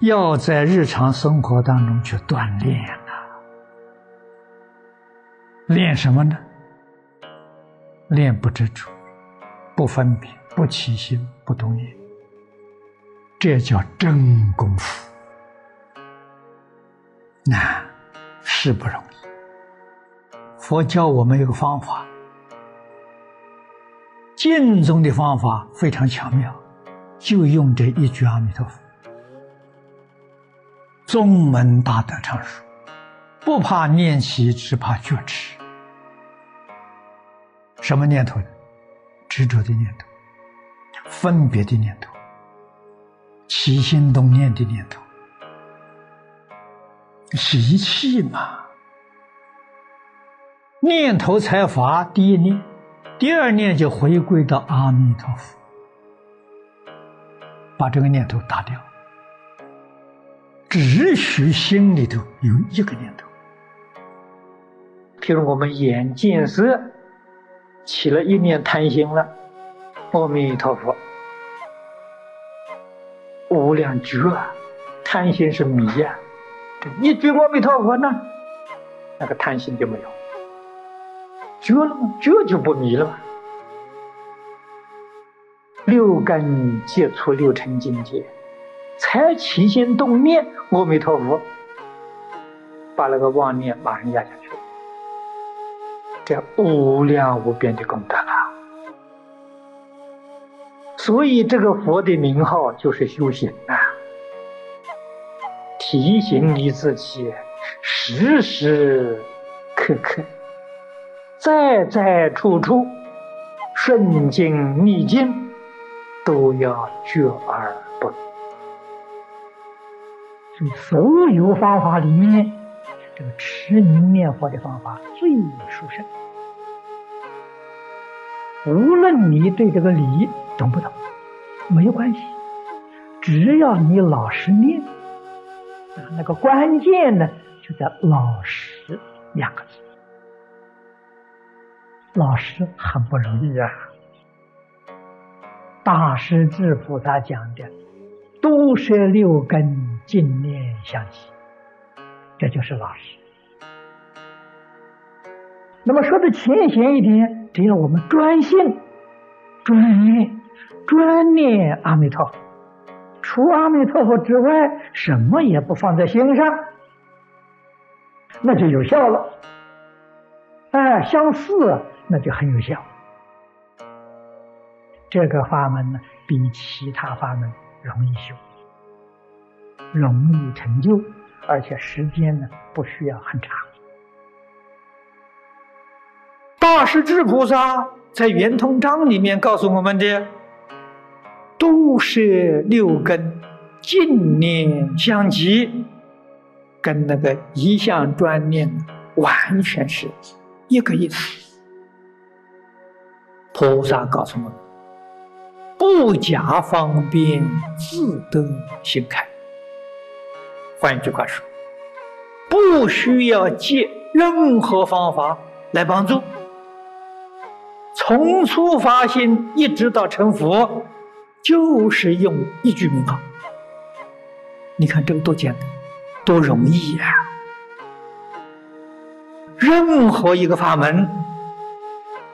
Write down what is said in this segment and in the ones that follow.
要在日常生活当中去锻炼呐。练什么呢？练不执着，不分别，不起心，不动念。这叫真功夫。那是不容易。佛教我们有个方法，净宗的方法非常巧妙，就用这一句阿弥陀佛。宗门大德常说：“不怕念起，只怕觉迟。”什么念头呢？执着的念头，分别的念头，起心动念的念头，习气嘛。念头才发第一念，第二念就回归到阿弥陀佛，把这个念头打掉。只许心里头有一个念头，譬如我们眼见色，起了一念贪心了，阿弥陀佛，无量觉，贪心是迷呀，这一句阿弥陀佛呢，那个贪心就没有，觉了吗？觉就不迷了嘛。六根接触六尘境界。才起心动念，阿弥陀佛，把那个妄念马上压下去了，这无量无边的功德了。所以这个佛的名号就是修行啊，提醒你自己，时时刻刻，在在处处，顺境逆境，都要觉而不。所有方法里面，这个持名念佛的方法最殊胜。无论你对这个理懂不懂，没有关系，只要你老实念，啊那个关键呢就在“老实”两个字。老实很不容易啊！大师智菩萨讲的。都摄六根，净念相继，这就是老实。那么说的浅显一点，只要我们专心、专念、专念阿弥陀佛，除阿弥陀佛之外，什么也不放在心上，那就有效了。哎，相似，那就很有效。这个法门呢，比其他法门。容易修，容易成就，而且时间呢不需要很长。大势至菩萨在圆通章里面告诉我们的，都是六根净念相继，跟那个一向专念完全是一个意思。菩萨告诉我们。不假方便，自得心开。换一句话说，不需要借任何方法来帮助，从初发心一直到成佛，就是用一句名号。你看这个多简单，多容易呀！任何一个法门，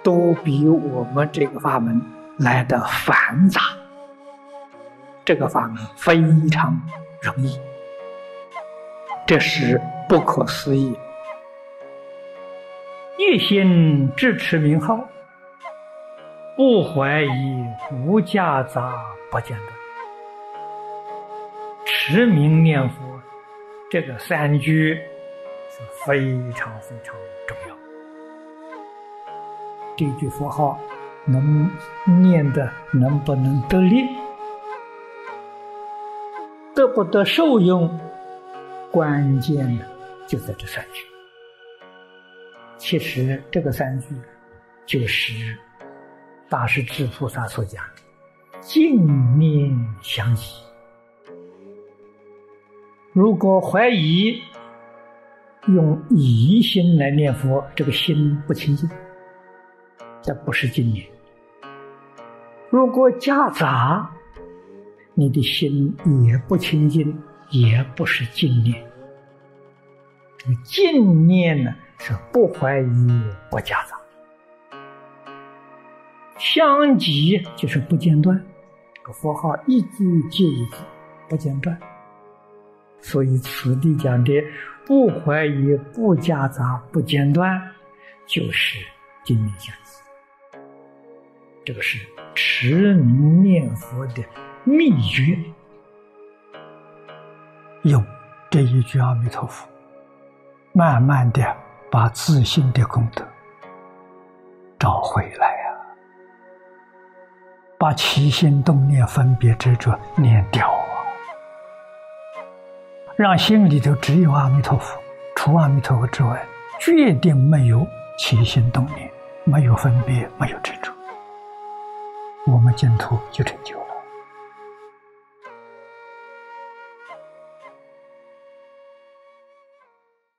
都比我们这个法门。来的繁杂，这个法门非常容易，这是不可思议。一心支持名号，不怀疑，无夹杂，不间断，持名念佛，这个三句是非常非常重要。这句佛号。能念的能不能得力，得不得受用，关键的就在这三句。其实这个三句就是大师智菩萨所讲的“净念相继”。如果怀疑，用疑心来念佛，这个心不清净，这不是净念。如果夹杂，你的心也不清净，也不是净念。这个净念呢，是不怀疑、不夹杂，相继就是不间断。这个佛号一句接一句，不间断。所以此地讲的不怀疑、不夹杂、不间断，就是净念相继。这个是持名念佛的秘诀。用这一句阿弥陀佛。慢慢的把自信的功德找回来呀，把起心动念、分别执着念掉啊，让心里头只有阿弥陀佛，除阿弥陀佛之外，决定没有起心动念，没有分别，没有执着，我们净土就成就。